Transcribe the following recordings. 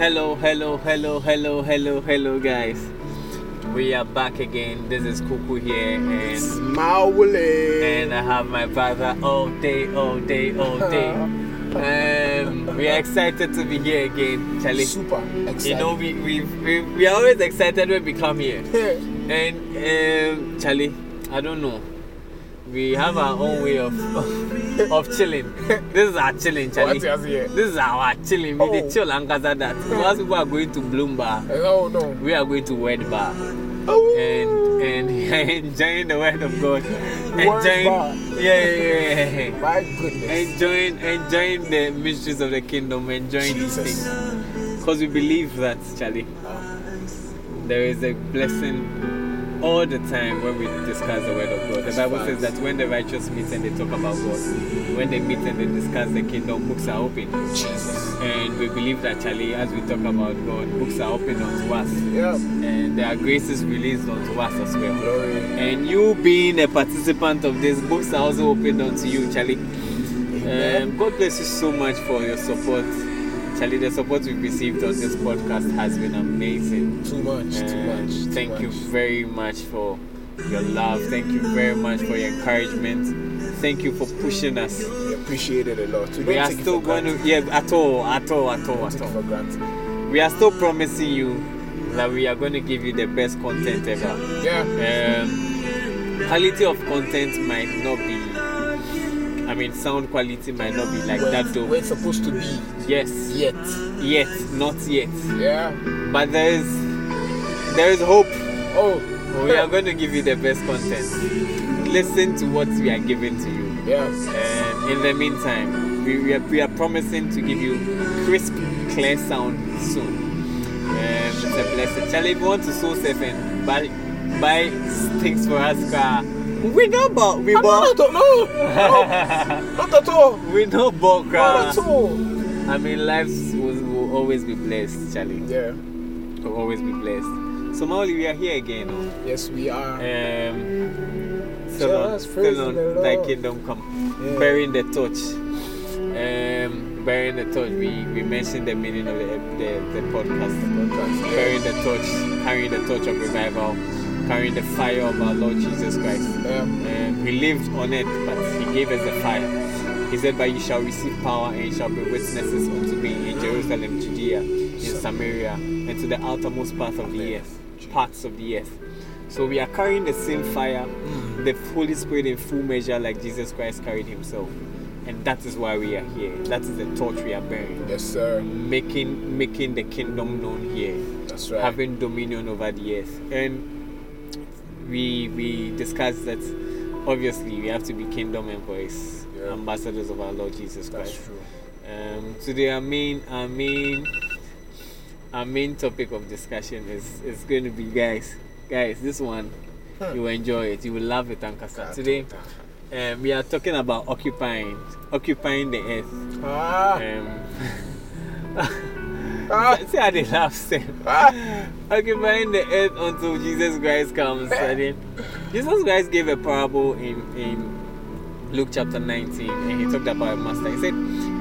Hello, hello, hello, hello, hello, hello, guys. We are back again. This is Kuku here, and Maule. and I have my brother all day, all day, all day. Um, we are excited to be here again, Charlie. Super excited. You know, we, we, we, we are always excited when we come here. And um, Charlie, I don't know. We have our own way of of, chilling. This is our chilling, Charlie. What is here? This is our chilling. We Oh. dey chill and gather that. Once people are going to Bloom Bar, Oh no. we are going to Word Bar Oh. and and enjoying the Word of God. Word Enjoying, Bar. yeah, yeah, yeah, yeah. My goodness. Enjoying, enjoying the mysteries of the kingdom, enjoying these things. Because we believe that, Charlie, there is a blessing all the time when we discuss the word of God. The Bible says that when the righteous meet and they talk about God, when they meet and they discuss the kingdom, books are open. Jesus. And we believe that, Charlie, as we talk about God, books are open unto us. Yeah. And there are graces released unto us as well. Glory. And you being a participant of this, books are also opened unto you, Charlie. Um, God bless you so much for your support. Charlie, the support we've received on this podcast has been amazing. Too much. Too Um, much. Too thank much. you very much for your love. Thank you very much for your encouragement. Thank you for pushing us. We appreciate it a lot. We, We are still going to, yeah, at all, at all, at all, at all. We are still promising you that we are going to give you the best content ever. Yeah. um, quality of content might not be I mean sound quality might not be like where, that though. where it's supposed to be. Yes. Yet. Yet, not yet. Yeah. But there is there is hope. Oh. We are going to give you the best content. Listen to what we are giving to you. Yeah. And in the meantime, we, we, are, we are promising to give you crisp, clear sound soon. Um, it's a blessing. Charlie, if you want to sow seven, buy, buy things for us, car. We know about we bought. no, no, no, not at all. we know about Not at all. I mean, life will, will always be blessed, Charlie. Yeah. Will always be blessed. So, Mauli, we are here again. oh. Yes, we are. Um, still on, still on thy kingdom come. Yeah. Bearing the torch. Um, bearing the torch. We, we mentioned the meaning of the, the, the podcast. Podcast. Bearing the torch, carrying the torch of revival, carrying the fire of our Lord Jesus Christ. Yeah. Um, we lived on it, but He gave us the fire. He said, But you shall receive power and you shall be witnesses unto me in Jerusalem, Judea, in Samaria, and to the outermost parts of the earth. Parts of the earth. So we are carrying the same fire, the Holy Spirit in full measure, like Jesus Christ carried Himself. And that is why we are here. That is the torch we are bearing. Yes, sir. Making making the kingdom known here That's right. having dominion over the earth. And we we discussed that obviously we have to be kingdom employees, Yeah. ambassadors of our Lord Jesus That's Christ. true. Um, today our main our main our main topic of discussion is is going to be guys guys this one Hmm. you will enjoy it you will love it Ankasa. Today um, we are talking about occupying occupying the earth. Ah. Um. see how they laugh Sam. Ah. occupying the earth until Jesus Christ comes. I mean, Jesus Christ gave a parable in, in Luke chapter 19 and he talked about a master. He said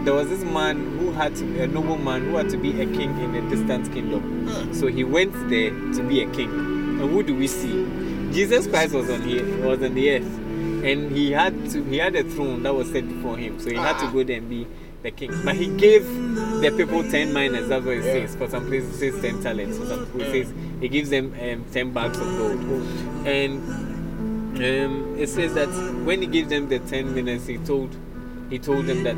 there was this man who had to be a noble man who had to be a king in a distant kingdom. So he went there to be a king. And who do we see? Jesus Christ was on the was on the earth. And he had to he had a throne that was set before him. So he had to Ah. go there and be the king. But he gave the people 10 minas, that's what it Yeah. says. For some places it says 10 talents. For some people it says he gives them um, 10 bags of gold. And um, it says that when he gave them the 10 minutes, he told he told them that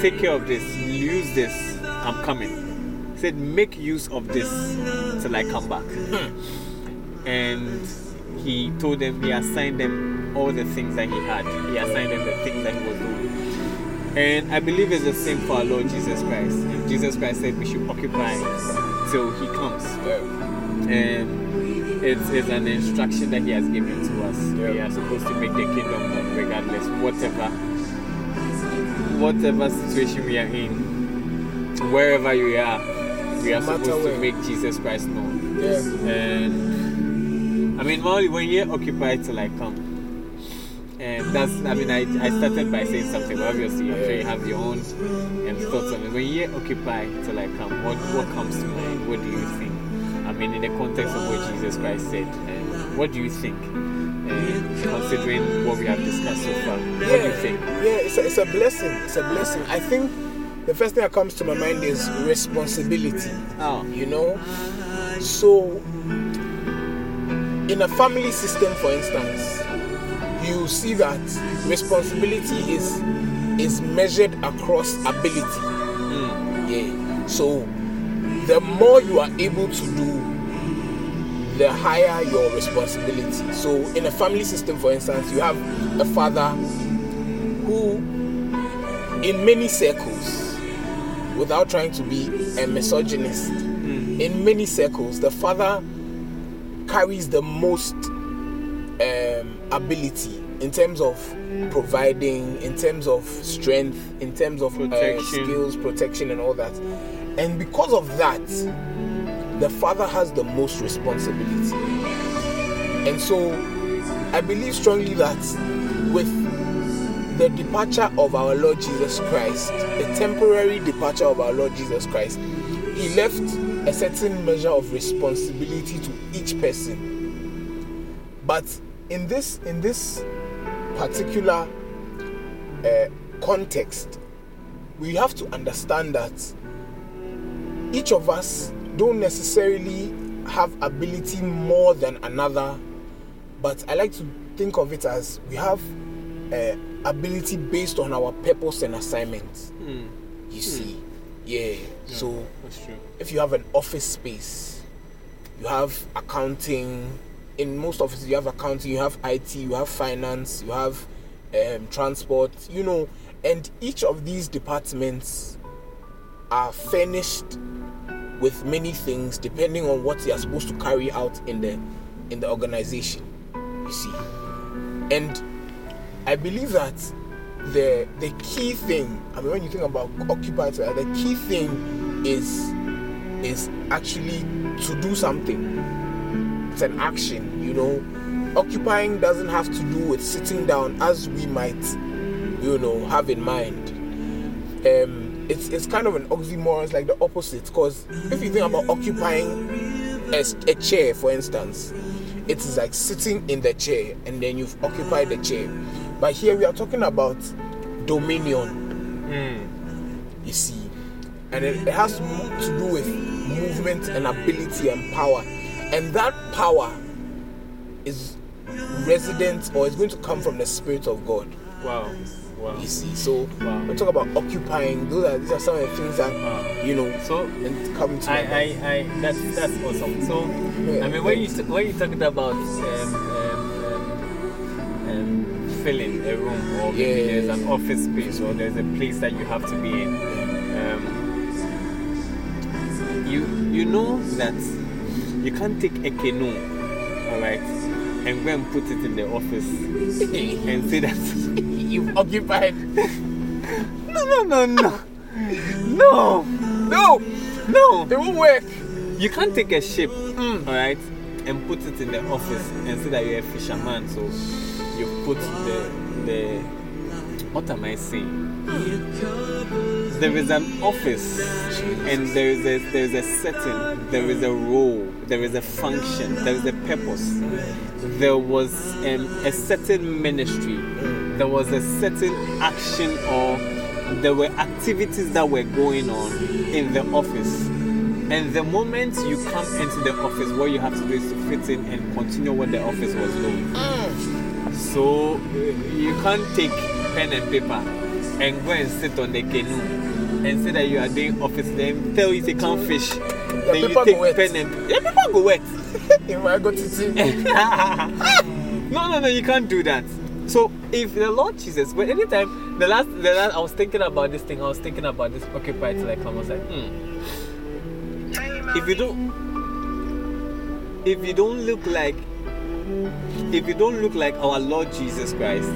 take care of this, use this, I'm coming. He said, make use of this till I come back. and he told them, he assigned them all the things that he had. He assigned them the things that he was doing. And I believe it's the same for our Lord Jesus Christ. And Jesus Christ said we should occupy till he comes. Yeah. And it's, it's an instruction that he has given to us. We are supposed to make the kingdom known regardless, whatever whatever situation we are in, wherever you are, we are No supposed to make Jesus Christ known. Yeah. And I mean, Molly, when you're occupied till I come, And that's, I mean, I, I started by saying something, but obviously, I'm sure you have your own um, thoughts on it. When you hear occupy till I come, what, what comes to mind? What do you think? I mean, in the context of what Jesus Christ said, um, what do you think? Uh, considering what we have discussed so far, what do you think? Yeah, it's a, it's a blessing. It's a blessing. I think the first thing that comes to my mind is responsibility. Oh, You know, so in a family system, for instance, you see that responsibility is is measured across ability. mm, Yeah. So the more you are able to do, the higher your responsibility. So in a family system, for instance, you have a father who, in many circles, without trying to be a misogynist, mm, in many circles, the father carries the most um, ability in terms of providing, in terms of strength, in terms of uh, skills, protection, and all that. And because of that, the father has the most responsibility. And so, I believe strongly that with the departure of our Lord Jesus Christ, the temporary departure of our Lord Jesus Christ, he left a certain measure of responsibility to each person. But in this in this particular uh, context, we have to understand that each of us don't necessarily have ability more than another, but I like to think of it as we have uh, ability based on our purpose and assignment. mm, You see, yeah. So that's true. if you have an office space, you have accounting. In most offices, you have accounting, you have IT, you have finance, you have um, transport, you know, and each of these departments are furnished with many things depending on what they are supposed to carry out in the in the organization. You see, and I believe that the the key thing. I mean, when you think about occupied, uh, the key thing is is actually to do something. It's an action, you know. Occupying doesn't have to do with sitting down as we might, you know, have in mind. Um, it's it's kind of an oxymoron. It's like the opposite. Because if you think about occupying a chair, for instance, it is like sitting in the chair and then you've occupied the chair. But here we are talking about dominion Mm, you see and it, it has to do with movement and ability and power and that power is resident or is going to come from the spirit of god wow, wow. you see so Wow. we talk about occupying those are these are some of the things that Wow. you know So, and come to I, I. I, that's that's awesome. So, Yeah, I mean, when you when you talked about um, um, um, um, filling a room, or maybe Yeah. there's an office space, or there's a place that you have to be in, um, you you know that you can't take a canoe, all right, and go and put it in the office and say that. you've occupied no, no, no, no, no, no no. it won't work You can't take a ship, Mm. all right, and put it in the office and say that you're a fisherman. So you put the the what am I saying? There is an office, and there is a there is a setting, there is a role, there is a function, there is a purpose. There was um, a certain ministry, there was a certain action, or there were activities that were going on in the office. And the moment you come into the office, what you have to do is to fit in and continue what the office was doing. So you can't take pen and paper and go and sit on the canoe and say that you are doing office. Then tell you they can't fish. then you take go wet. pen and the paper go wet. if i got to see no, no, no, you can't do that. So if the Lord Jesus, but anytime the last, the last, I was thinking about this thing. I was thinking about this occupied till I come. I was like, hmm. If you don't, if you don't look like, if you don't look like our Lord Jesus Christ,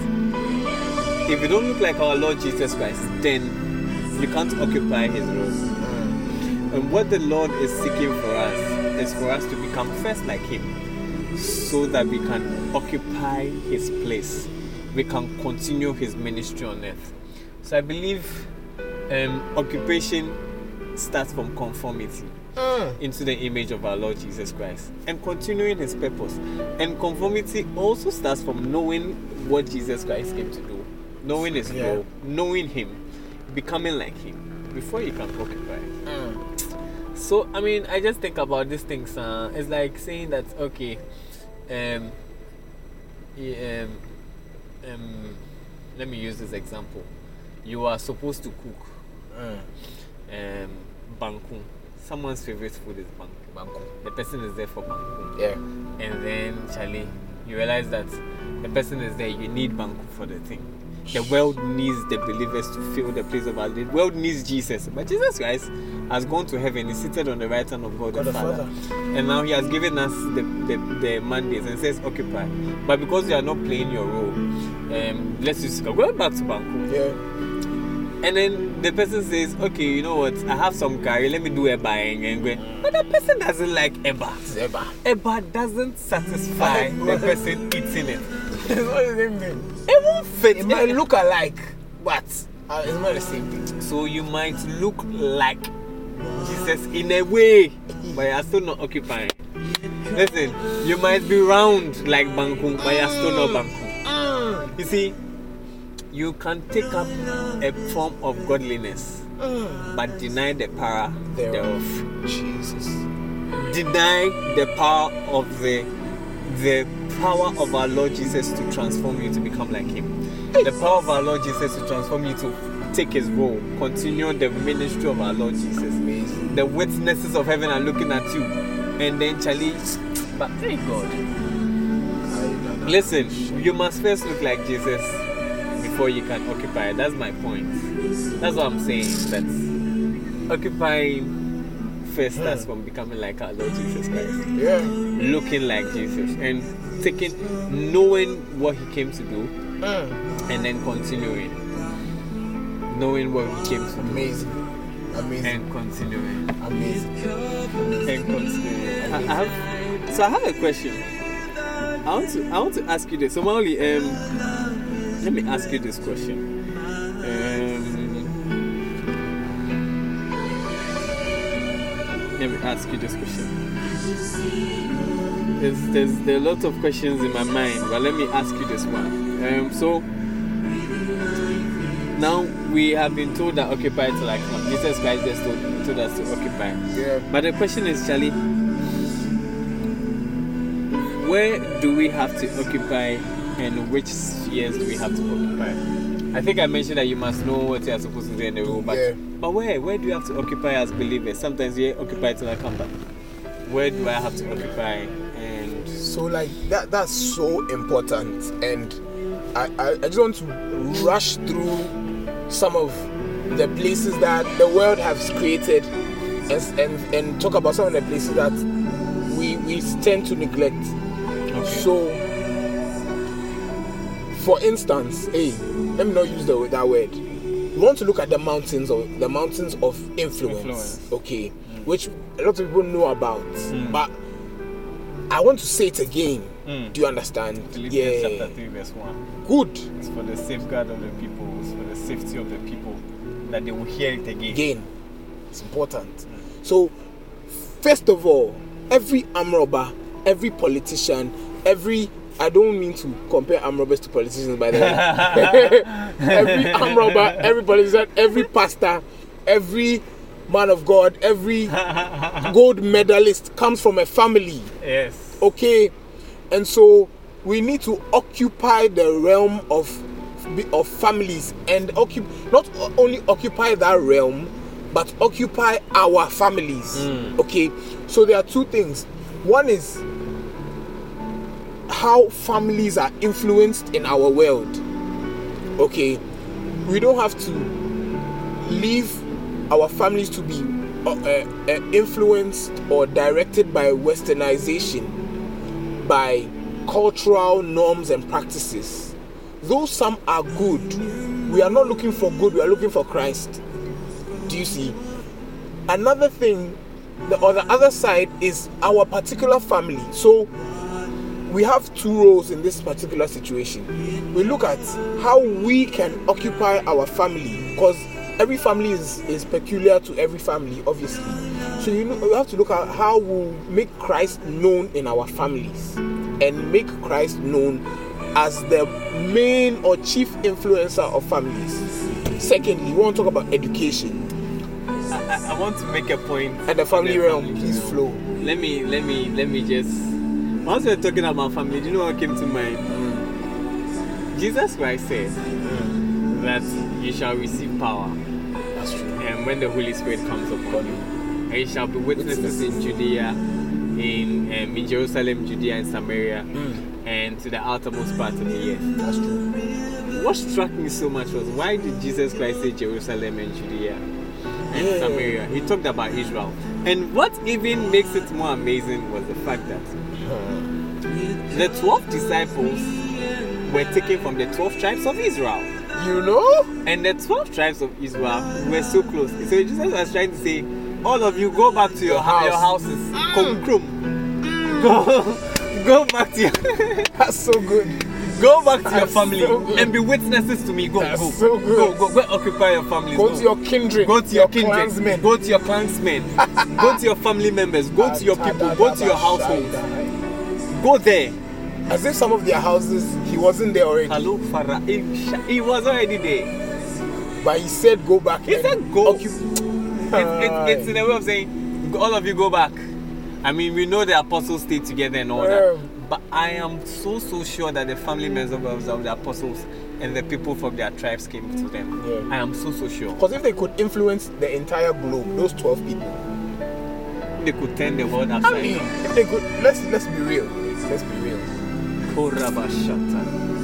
if you don't look like our Lord Jesus Christ, then you can't occupy His role. And what the Lord is seeking for us is for us to become first like Him, so that we can occupy His place we can continue his ministry on earth. So I believe um, occupation starts from conformity Mm. into the image of our Lord Jesus Christ and continuing his purpose. And conformity also starts from knowing what Jesus Christ came to do, knowing his Yeah. role, knowing him, becoming like him before you can occupy. Mm. So I mean, I just think about these things. Uh, it's like saying that okay, um, yeah, um, um, let me use this example. You are supposed to cook Mm. um, banku. Someone's favorite food is banku. Banku. The person is there for banku, Yeah. and then Charlie, you realize that the person is there. You need banku for the thing. The world needs the believers to fill the place of our. The world needs Jesus, but Jesus Christ has gone to heaven. He's seated on the right hand of God, God the the Father. and now He has given us the, the, the mandates and says occupy. But because you are not playing your role, um, let's just go back to banku. Yeah. And then the person says, okay, you know what? I have some curry. Let me do a buying and go. But the person doesn't like eba. Zeba. Eba doesn't satisfy the person eating it. It's not the same thing. It won't fit. It might look alike, but uh, it's not the same thing. So you might look like Jesus in a way, but you're still not occupying. Listen, you might be round like Banku, but you're still not. Mm. You see, you can take up a form of godliness, but deny the power Thereof. thereof. Jesus. deny the power of the the power of our Lord Jesus to transform you to become like him. The power of our Lord Jesus to transform you to take his role, continue the ministry of our Lord Jesus. The witnesses of heaven are looking at you. And then Charlie, but thank God. Listen, you must first look like Jesus before you can occupy. That's my point. That's what I'm saying. That occupying first starts from becoming like our Lord Jesus Christ Yeah. looking like Jesus and taking, knowing what he came to do, Mm. and then continuing, knowing what he came to do, Amazing. Amazing. and continuing, Amazing. and continuing. I, I have, so I have a question. I want to, I want to ask you this. So Mauli, um, let me ask you this question. Um, let me ask you this question. There's, there's there are a lot of questions in my mind, but let me ask you this one. Um, so now we have been told that occupy to like come. Jesus Christ just told, told us to occupy. Yeah. But the question is, Charlie, where do we have to occupy and which spheres do we have to occupy? I think I mentioned that you must know what you are supposed to do in the room, but, Yeah. but where? Where do you have to occupy as believers? Sometimes we occupy till I come back. Where do I have to occupy? So like that that's so important and I, I, I just want to rush through some of the places that the world has created and, and, and talk about some of the places that we, we tend to neglect. So for instance, hey, let me not use the, that word. We want to look at the mountains of the mountains of influence, Influence. okay, which a lot of people know about, Mm. but I want to say it again. Mm. Do you understand? Philippians yeah, chapter 3, verse 1. good. It's for the safeguard of the people, it's for the safety of the people, that they will hear it again. Again, it's important. So, first of all, every arm robber, every politician, every I don't mean to compare arm robbers to politicians, by the way. every arm robber, every politician, every pastor, every man of God, every gold medalist comes from a family. Yes. okay and so we need to occupy the realm of of families and occup- not only occupy that realm but occupy our families Mm. okay so there are two things one is how families are influenced in our world okay we don't have to leave our families to be uh, uh, uh, influenced or directed by westernization by cultural norms and practices. Though some are good we are not looking for good we are looking for christ. Do you see? Another thing the, the other side is our particular family. So we have two roles in this particular situation. We look at how we can occupy our family because every family is, is peculiar to every family, obviously. So you, know, you have to look at how we make Christ known in our families and make Christ known as the main or chief influencer of families. Secondly, we want to talk about education I, I- want to make a point. and the family on realm. family Please flow. Let me, let me, let me just. Once we're talking about family, do you know what came to mind? Mm. Jesus Christ said mm. that you shall receive power, That's true. and when the Holy Spirit comes upon you, and you shall be witnesses in Judea, in um, in Jerusalem, Judea, and Samaria, and to the outermost part of the earth. That's true. What struck me so much was why did Jesus Christ say Jerusalem and Judea and Yeah. Samaria? He talked about Israel. And what even makes it more amazing was the fact that the 12 disciples were taken from the 12 tribes of Israel. You know? And the 12 tribes of Israel were so close. So Jesus was trying to say, all of you go back to your, Your hou- your houses. Mm. Krum, krum. Mm. Go, go back to your That's so good. Go back to your family so and be witnesses to me. Go, That's go, so good. go, go, go, occupy your families. Go to your kindred. go to your, kindred. clansmen. Go to your clansmen. go to your family members. Go to your people. Go to your household. Go there. As if some of their houses he wasn't there already, Hello, Farah. He, was already there. but he said go back. He said go. occup- It, it, it's in a way of saying, all of you go back. I mean, we know the apostles stayed together and all that. But I am so, so sure that the family members of, the apostles and the people from their tribes came to them. Yeah. I am so, so sure. Because if they could influence the entire globe, those 12 people, They could turn the world I upside mean, down. if they could, let's let's be real. Let's be real.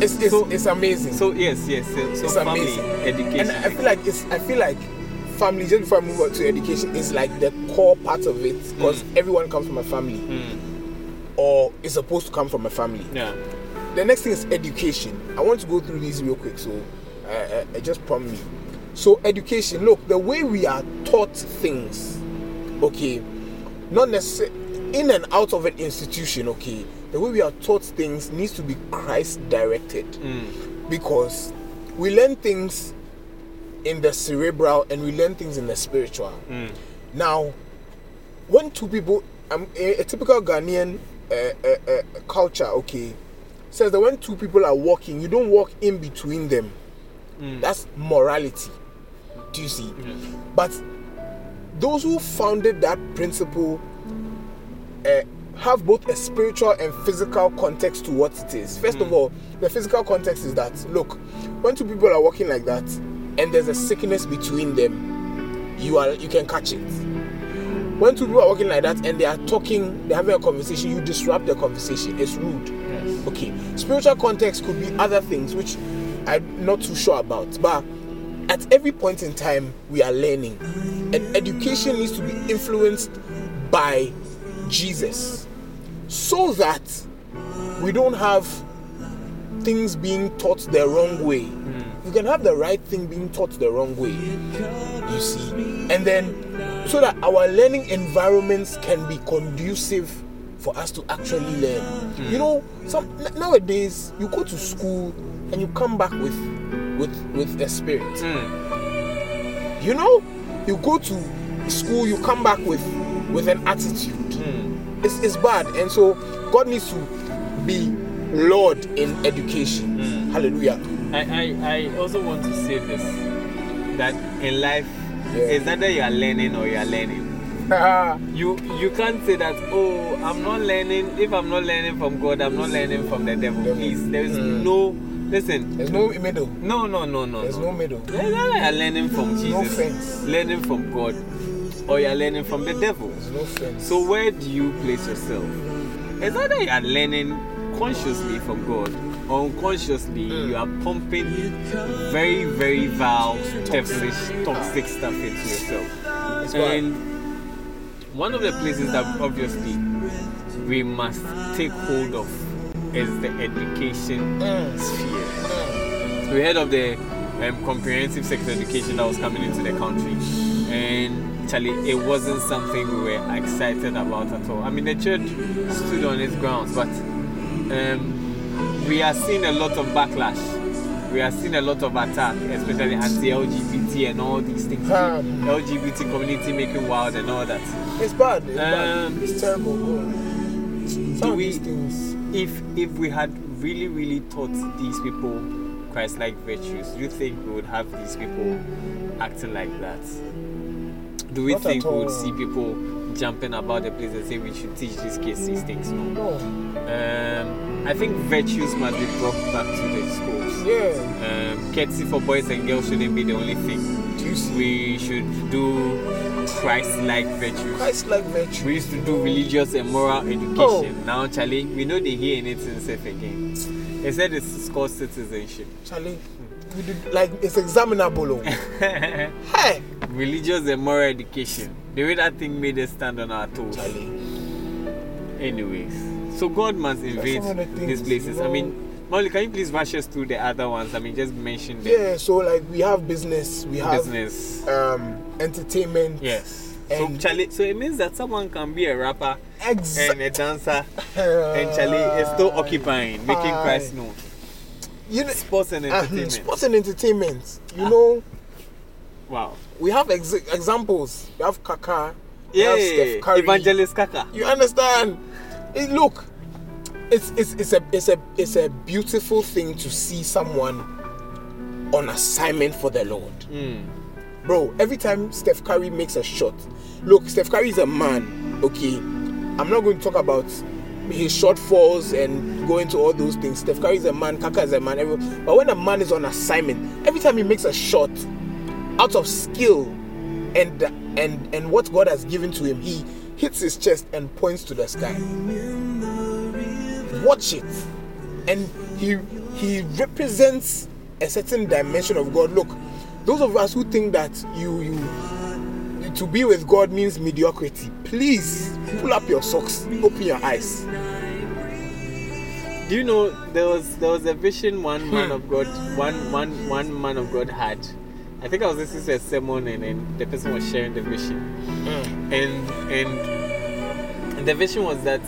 It's it's, So- it's amazing. So, yes, yes. So, so It's family, amazing. education. and I feel like it's I feel like family just before I move on to education is like the core part of it because everyone comes from a family Mm, or is supposed to come from a family. yeah. The next thing is education. I want to go through these real quick, so uh, uh, just prompt me. So education, look, the way we are taught things, okay, not necessarily in and out of an institution, okay, the way we are taught things needs to be Christ directed Mm, because we learn things in the cerebral and we learn things in the spiritual. mm, Now, when two people, um, a, a typical Ghanaian uh, uh, uh, culture, okay, says that when two people are walking, you don't walk in between them. mm. That's morality. Do you see? Yes. But those who founded that principle uh, have both a spiritual and physical context to what it is. First of hmm. all, the physical context is that look, when two people are walking like that, and there's a sickness between them, you are you can catch it. When two people are walking like that and they are talking, they're having a conversation, you disrupt the conversation. It's rude. Yes. Okay, spiritual context could be other things which I'm not too sure about, but at every point in time, we are learning, and education needs to be influenced by Jesus so that we don't have things being taught the wrong way. You can have the right thing being taught the wrong way, you see, and then so that our learning environments can be conducive for us to actually learn. You know, some nowadays you go to school and you come back with with with a spirit. Mm, You know, you go to school, you come back with with an attitude. It's, it's bad, and so God needs to be Lord in education. Mm. Hallelujah. I, I, I also want to say this that in life, Yeah. it's either you are learning or you are learning. You you can't say that oh I'm not learning if I'm not learning from God I'm not learning from the devil. Please, there is Mm. no listen. There's no middle. No no no no. There's no middle. Either you are learning from Jesus, fence. learning from God, or you are learning from the devil. No. So where do you place yourself? It's either you are learning consciously from God or unconsciously Mm. you are pumping very, very vile, toxic, toxic stuff into yourself. And one of the places that obviously we must take hold of is the education Mm. sphere. Mm. We heard of the um, comprehensive sex education that was coming into the country, and actually, it wasn't something we were excited about at all. I mean, the church stood on its grounds, but um, we are seeing a lot of backlash. We are seeing a lot of attack, especially anti-LGBT and all these things. LGBT community making wild and all that. It's bad. It's Um, bad. It's terrible. Some we- these things. If if we had really really taught these people Christ-like virtues, do you think we would have these people acting like that? Do we Not think we would see people jumping about the place and say we should teach these kids these things? No. No. Um, I think virtues must be brought back to the schools. Yeah. Um, courtesy for boys and girls shouldn't be the only thing. Do? We should do Christ-like virtues. Christ like virtues. We used to do religious and moral education. Oh. Now, Charlie, we know they hear anything safe again. They said it's called citizenship. Charlie, we did, like it's examinable. oh. hey, religious and moral education. The way that thing made us stand on our toes. Charlie. Anyways, so God must invade these places. you I mean, Molly, can you please rush us through the other ones? I mean, just mention the Yeah. So like we have business, we have business. um entertainment. Yes. So, Charlie, so it means that someone can be a rapper and a dancer, and Charlie is still occupying, making Christ known. You know, Sports and uh, entertainment. sports and entertainment. You know, Wow. We have ex- examples. We have Kaka. have Yeah, Steph Evangelist Kaka. You understand? It, look, it's it's it's a it's a it's a beautiful thing to see someone on assignment for the Lord. Mm. Bro, every time Steph Curry makes a shot, look, Steph Curry is a man, okay? I'm not going to talk about his shortfalls and go into all those things. Steph Curry is a man, Kaka is a man, everyone. But when a man is on assignment, every time he makes a shot out of skill and and and what God has given to him, he hits his chest and points to the sky. Watch it. And he he represents a certain dimension of God. Look, those of us who think that you you to be with God means mediocrity, please pull up your socks, open your eyes. Do you know there was there was a vision one man Hmm. of God one one one man of God had. I think I was listening to a sermon and, and the person was sharing the vision. And and the vision was that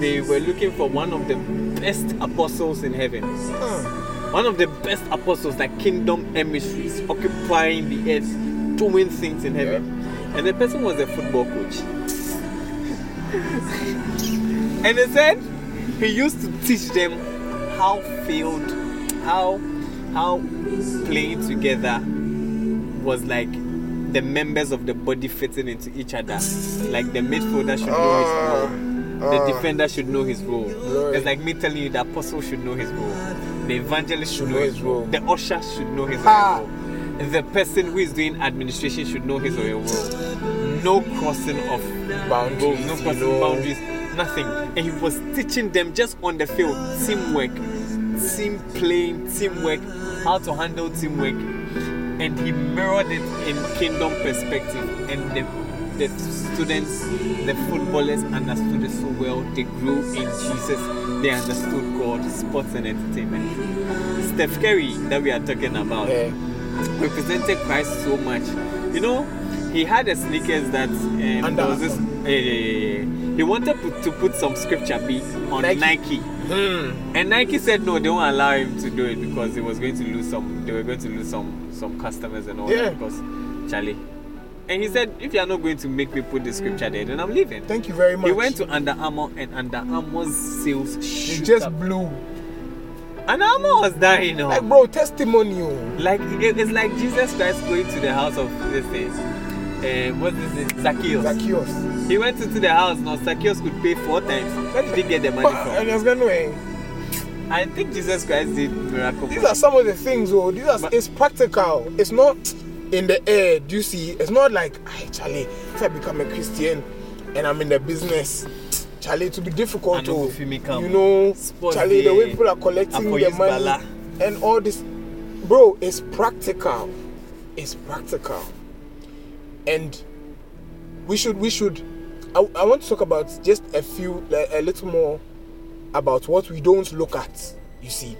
they were looking for one of the best apostles in heaven. Hmm. One of the best apostles, like kingdom emissaries, occupying the earth, doing things in heaven. And the person was a football coach. and they said he used to teach them how field, how how playing together was like the members of the body fitting into each other. Like the midfielder should know his role. The Ah. defender should know his role. It's like me telling you the apostle should know his role. The evangelist should know his role. The usher should know his Ah. role. The person who is doing administration should know his or her role. No crossing of Boundaries, no you crossing know. boundaries, nothing. And he was teaching them just on the field teamwork, team playing, teamwork, how to handle teamwork. And he mirrored it in kingdom perspective. And the, the students, the footballers understood it so well. They grew in Jesus. They understood God, sports and entertainment. Steph Curry that we are talking about Yeah. represented Christ so much. You know, he had a sneakers that um, there was this. Yeah, yeah, yeah, yeah. He wanted to, to put some scripture beat on Nike. Nike. Hmm. and Nike said no, they won't allow him to do it because he was going to lose some. They were going to lose some some customers and all Yeah. that because Charlie. And he said, if you are not going to make me put the scripture there, then I'm leaving. Thank you very much. He went to Under Armour and Under Armour's sales It just up. blew. Under Armour was dying. Like bro, testimonial. Oh. Like it's like Jesus Christ going to the house of this thing. Uh, eh, what's this? Zacchaeus. Zacchaeus. He went into the house. Now Zacchaeus could pay four times. Where did he get the money and from? I was gonna know, eh? I think Jesus Christ did miracle. These are some of the things, oh. These are But- it's practical. It's not in the air. Do you see? It's not like, hey, Charlie, if I become a Christian and I'm in the business, Charlie, it will be difficult to, oh. come. you know, Sports Charlie, the day, way people are collecting I for the money Bala. and all this, bro. It's practical. It's practical, and we should we should. I, I want to talk about just a few, like, a little more about what we don't look at. You see,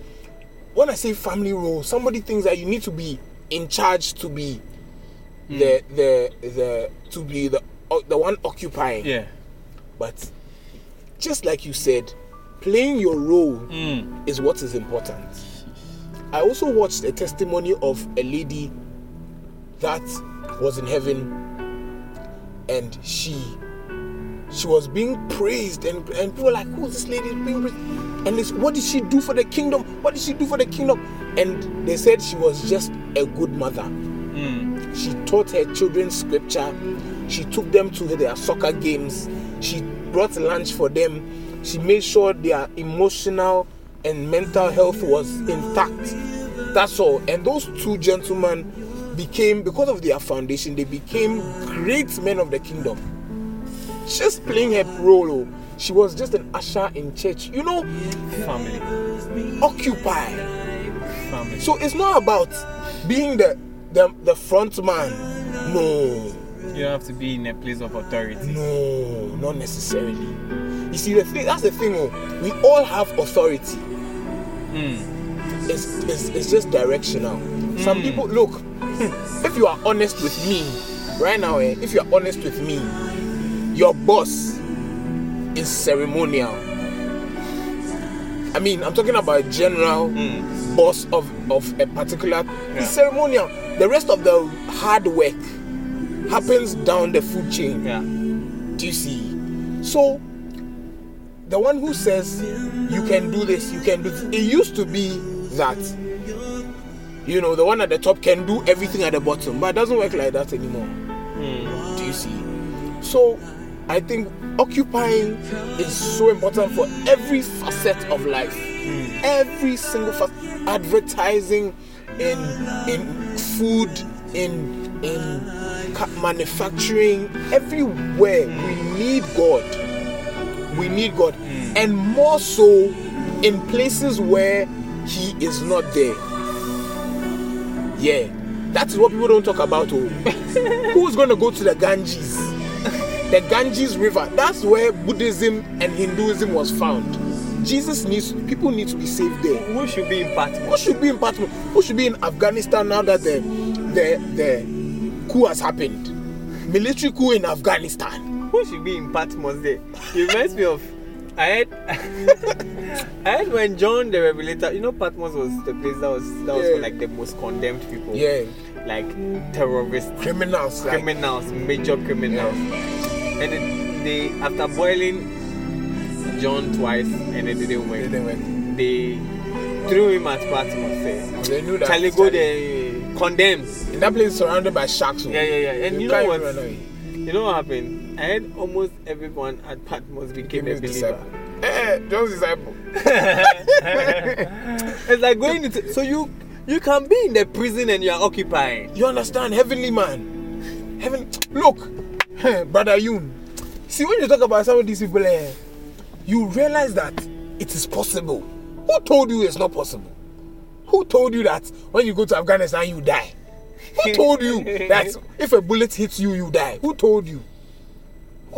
when I say family role, somebody thinks that you need to be in charge to be the the the to be the the one occupying. Yeah. But just like you said, playing your role Mm. is what is important. I also watched a testimony of a lady that was in heaven and she she was being praised and, and people were like who's this lady being praised and this what did she do for the kingdom what did she do for the kingdom and they said she was just a good mother Mm. she taught her children scripture. She took them to their soccer games. She brought lunch for them. She made sure their emotional and mental health was intact. That's all. And those two gentlemen became, because of their foundation, they became great men of the kingdom. Just playing her role. oh. She was just an usher in church. You know, Family. occupy. Family. So it's not about being the the, the front man. No. you don't have to be in a place of authority. No, not necessarily. You see, the thing that's the thing. Oh, we all have authority. Mm. It's, it's, it's just directional. Some people look. hmm, If you are honest with me, right now, eh, if you are honest with me, your boss is ceremonial. I mean, I'm talking about general Mm. boss of of a particular. Yeah. It's ceremonial. The rest of the hard work happens down the food chain. Yeah. Do you see? So, the one who says you can do this, you can do this, it used to be that, you know, the one at the top can do everything at the bottom, but it doesn't work like that anymore. Mm. Do you see? So, I think occupying is so important for every facet of life. Every single facet. Advertising, in in food, in in manufacturing, everywhere we need God. We need God, and more so in places where He is not there. Yeah, that is what people don't talk about. Oh, who's gonna go to the Ganges? The Ganges River. That's where Buddhism and Hinduism was found. Jesus needs people need to be saved there. Who should be in Patmos? Who should be in Patmos? Who should be in Afghanistan now that the the the coup has happened? Military coup in Afghanistan. Who should be in Patmos there? It reminds me of. I had, I had when John the Revelator. You know, Patmos was the place that was that was Yeah. for like the most condemned people. Yeah, Like terrorists, criminals. Like, criminals, major criminals. And then they, after boiling John twice, and it didn't work. they didn't work. They threw him at Patmos. eh. They knew that. Charlie go there, condemned. In that place surrounded by sharks. oh. Yeah, yeah, yeah. And you know what? even run away. You know what happened? I had almost everyone at Patmos became Give a believer. disciple. Eh, John's disciple. it's like going into so you you can be in the prison and you are occupying. You understand, heavenly man. Heaven, look, brother Yun. See, when you talk about some of these people, eh, you realize that it is possible. Who told you it's not possible? Who told you that when you go to Afghanistan you die? Who told you that if a bullet hits you you die? Who told you?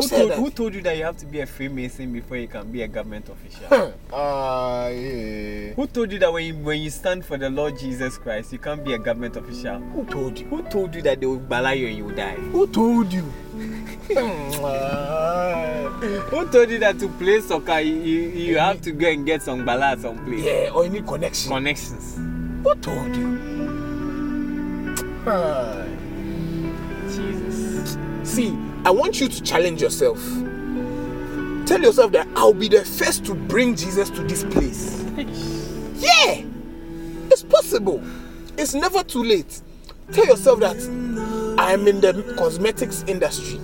Who told, who told you that you have to be a Freemason before you can be a government official? Ah, yeah. who told you that when you, when you stand for the Lord Jesus Christ, you can't be a government official? Who told you? Who told you that they will bala you and you will die? Who told you? Who told you that to play soccer you, you, you have to go and get some bala at some place? yeah, or you need connection. Connections. Who told you? Ah. See, I want you to challenge yourself. Tell yourself that I'll be the first to bring Jesus to this place. Yeah, it's possible. It's never too late. Tell yourself that I'm in the cosmetics industry.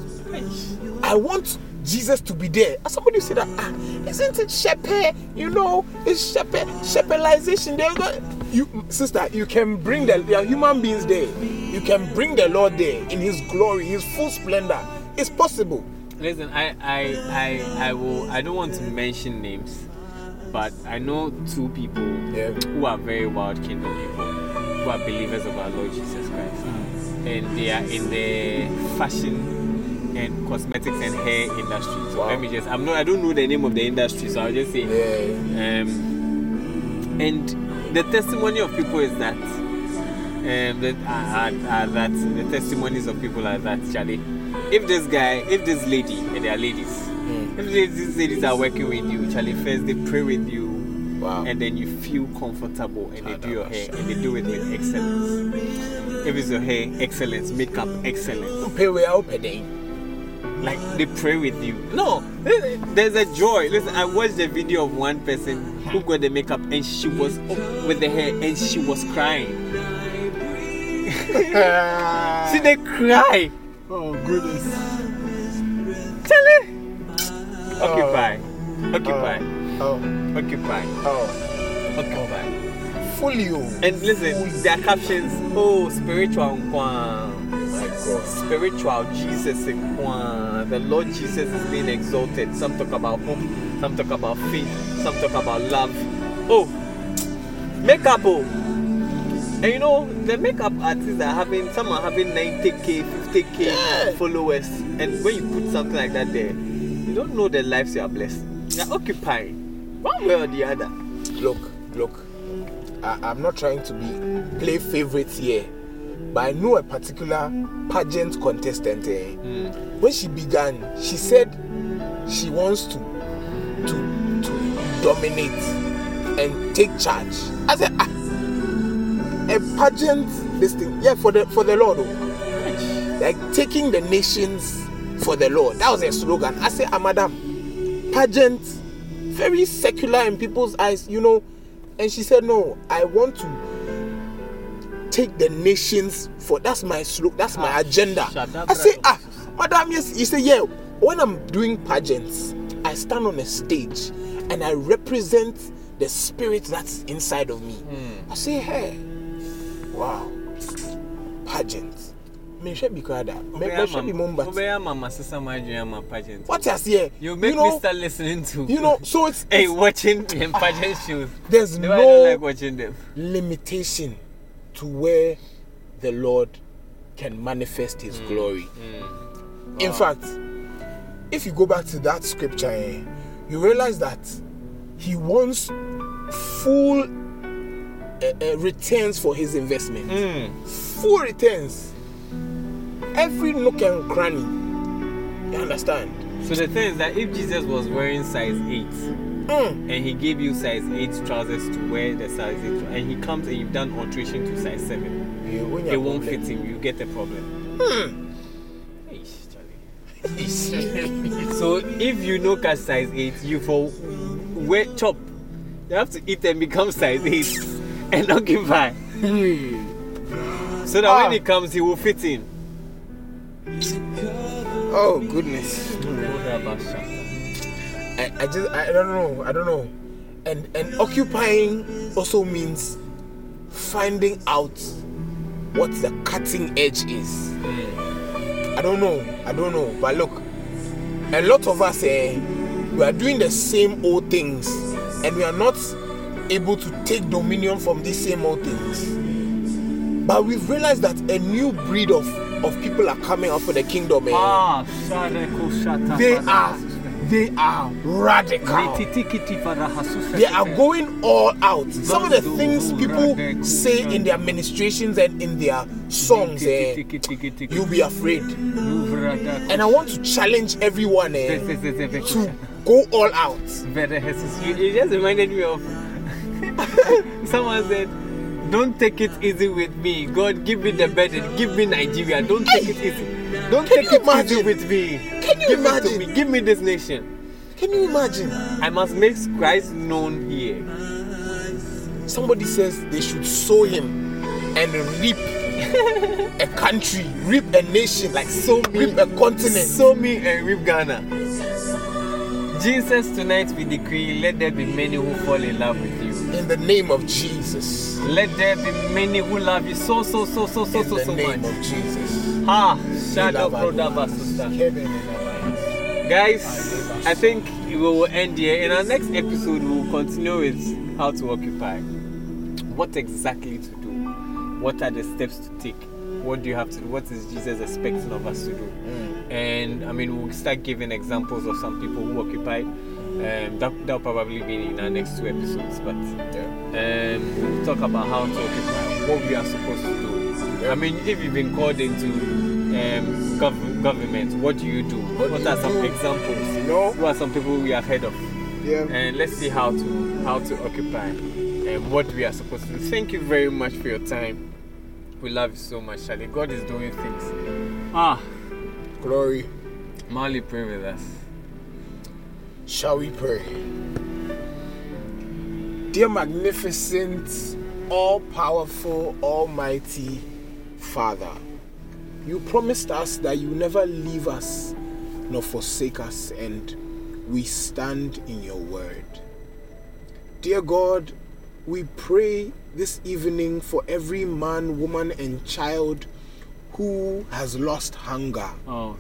I want Jesus to be there. And somebody said that, ah, isn't it shepherd? You know, it's shepherd, shepherdization. There, go- you sister, you can bring the there are human beings there. You can bring the Lord there in His glory, His full splendor. It's possible. Listen, I, I, I, I will. I don't want to mention names, but I know two people Yeah. who are very wild kingdom people, who are believers of our Lord Jesus Christ, and they are in the fashion and cosmetics and hair industry. So Wow. let me just. I'm not. I don't know the name of the industry, so I'll just say. Yeah. Um, and the testimony of people is that. Um, that are, are, are that the testimonies of people are that Charlie, if this guy, if this lady, and they are ladies, If these ladies are working with you, Charlie, first they pray with you, Wow. and then you feel comfortable, and they do your hair, and they do it with excellence. If it's your hair, excellence, makeup, excellence. Like they pray with you. No, there's a joy. Listen, I watched a video of one person who got the makeup, and she was with the hair, and she was crying. See, they cry. oh goodness. Charlie. Occupy. Oh. Occupy. Oh. oh. Occupy. Oh. Occupy. Fully. oh. And listen, their captions, oh, spiritual nkwa. God. Spiritual Jesus nkwa. The Lord Jesus is being exalted. Some talk about hope, some talk about faith, some talk about love. Oh, makeup, oh. And you know, the makeup artists are having, some are having 90k, 50k Yeah. followers. And when you put something like that there, you don't know the lives you are blessed. You're occupying one way or the other. Look, look. I, I'm not trying to be play favorites here, but I know a particular pageant contestant. Eh, Hmm. When she began, she said she wants to to to dominate and take charge. I said, ah, a pageant, this thing, yeah, for the for the Lord, oh. like taking the nations for the Lord. That was her slogan. I said, ah, madam, pageant, very secular in people's eyes, you know. And she said, no, I want to take the nations for that's my slogan, that's my Ah, agenda. I say, ah, madam, yes. You say, yeah. When I'm doing pageants, I stand on a stage and I represent the spirit that's inside of me. Hmm. I say, hey, wow, pageant. Me should be crowd. Me me should be mumbat. Obeya mama sister my dream my pageant. What I say? You make know, me start listening to. You know, so it's, Hey, it's watching them pageant shows. there's No, I don't like watching them. limitation to where the Lord can manifest His Hmm. glory. In fact, if you go back to that scripture, eh, you realize that He wants full uh, uh, returns for His investment. Mm. Full returns. Every nook and cranny. You understand? So the thing is that if Jesus was wearing size 8 Mm. and he gave you size 8 trousers to wear the size 8 and he comes and you've done alteration to size 7, You- it won't problem. fit him. You get a problem. Charlie. So if you know catch size 8, you for wear chop. You have to eat and become size 8 and occupy. So that Ah. when he comes, he will fit in. Oh goodness. I, I just I don't know. I don't know. And and occupying also means finding out what the cutting edge is. I don't know. I don't know. But look, a lot of us eh, we are doing the same old things and we are not able to take dominion from these same old things. But we've realized that a new breed of, of people are coming up for the kingdom. Eh? Ah, they are they are radical. They are going all out. Some of the things people say in their ministrations and in their songs, eh, you'll be afraid. And I want to challenge everyone eh, to go all out. It just reminded me of someone said, Don't take it easy with me. God, give me the burden. Give me Nigeria. Don't take it easy. Don't Can take you it easy imagine? with me. Can you give It imagine? to me. Give me this nation. Can you imagine? I must make Christ known here. Somebody says they should sow him and reap a country, reap a nation, Like so me, reap a continent. Sow me and reap Ghana. Jesus, tonight we decree, let there be many who fall in love with you. In the name of Jesus. Let there be many who love you so, so, so, so, so, In so, so much. In the name of Jesus. Ah, shadow sister. Guys, I think we will end here. In our next episode, we will continue with how to occupy. What exactly to do? What are the steps to take? What do you have to do? What is Jesus expecting of us to do? And I mean, we'll start giving examples of some people who occupy. Um, that, that'll probably be in our next two episodes. But Yeah. um, we'll talk about how to occupy, what we are supposed to do. I mean, if you've been called into um, gov- government, what do you do? What What, do are some do? examples? You know? Who are some people we have heard of? Yeah. And let's see how to how to occupy and what we are supposed to do. Thank you very much for your time. We love you so much, Charlie. God is doing things. Ah, Glory. Molly, pray with us. Shall we pray? Dear magnificent, all powerful, almighty Father, you promised us that you never leave us nor forsake us, and we stand in your word. Dear God, we pray this evening for every man, woman, and child who has lost hunger. Oh,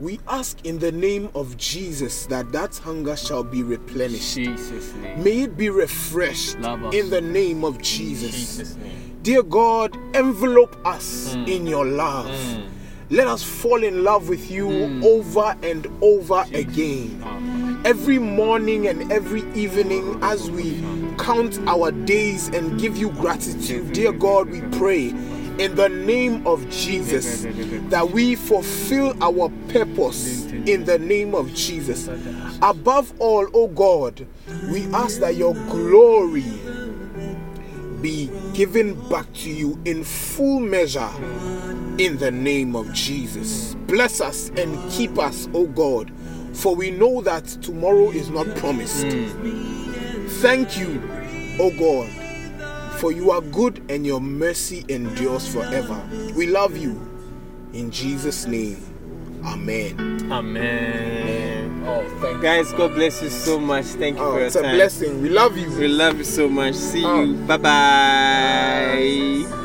We ask in the name of Jesus that that hunger shall be replenished. Jesus'. May it be refreshed in the name of Jesus. Jesus' name. Dear God, envelope us Mm. in your love. Mm. Let us fall in love with you Mm. over and over again. Oh, Every morning and every evening, as we count our days and give you gratitude, dear God, we pray in the name of Jesus that we fulfill our purpose in the name of Jesus. Above all, oh God, we ask that your glory be given back to you in full measure in the name of Jesus. Bless us and keep us, O God, for we know that tomorrow is not promised. Hmm. Thank you, O God, for you are good and your mercy endures forever. We love you. In Jesus' name, Amen. Amen. Oh, thank Guys, God bless you so much. Thank you Oh, for your time. it's a time. blessing. We love you. We love you so much. See Oh. you. Bye bye.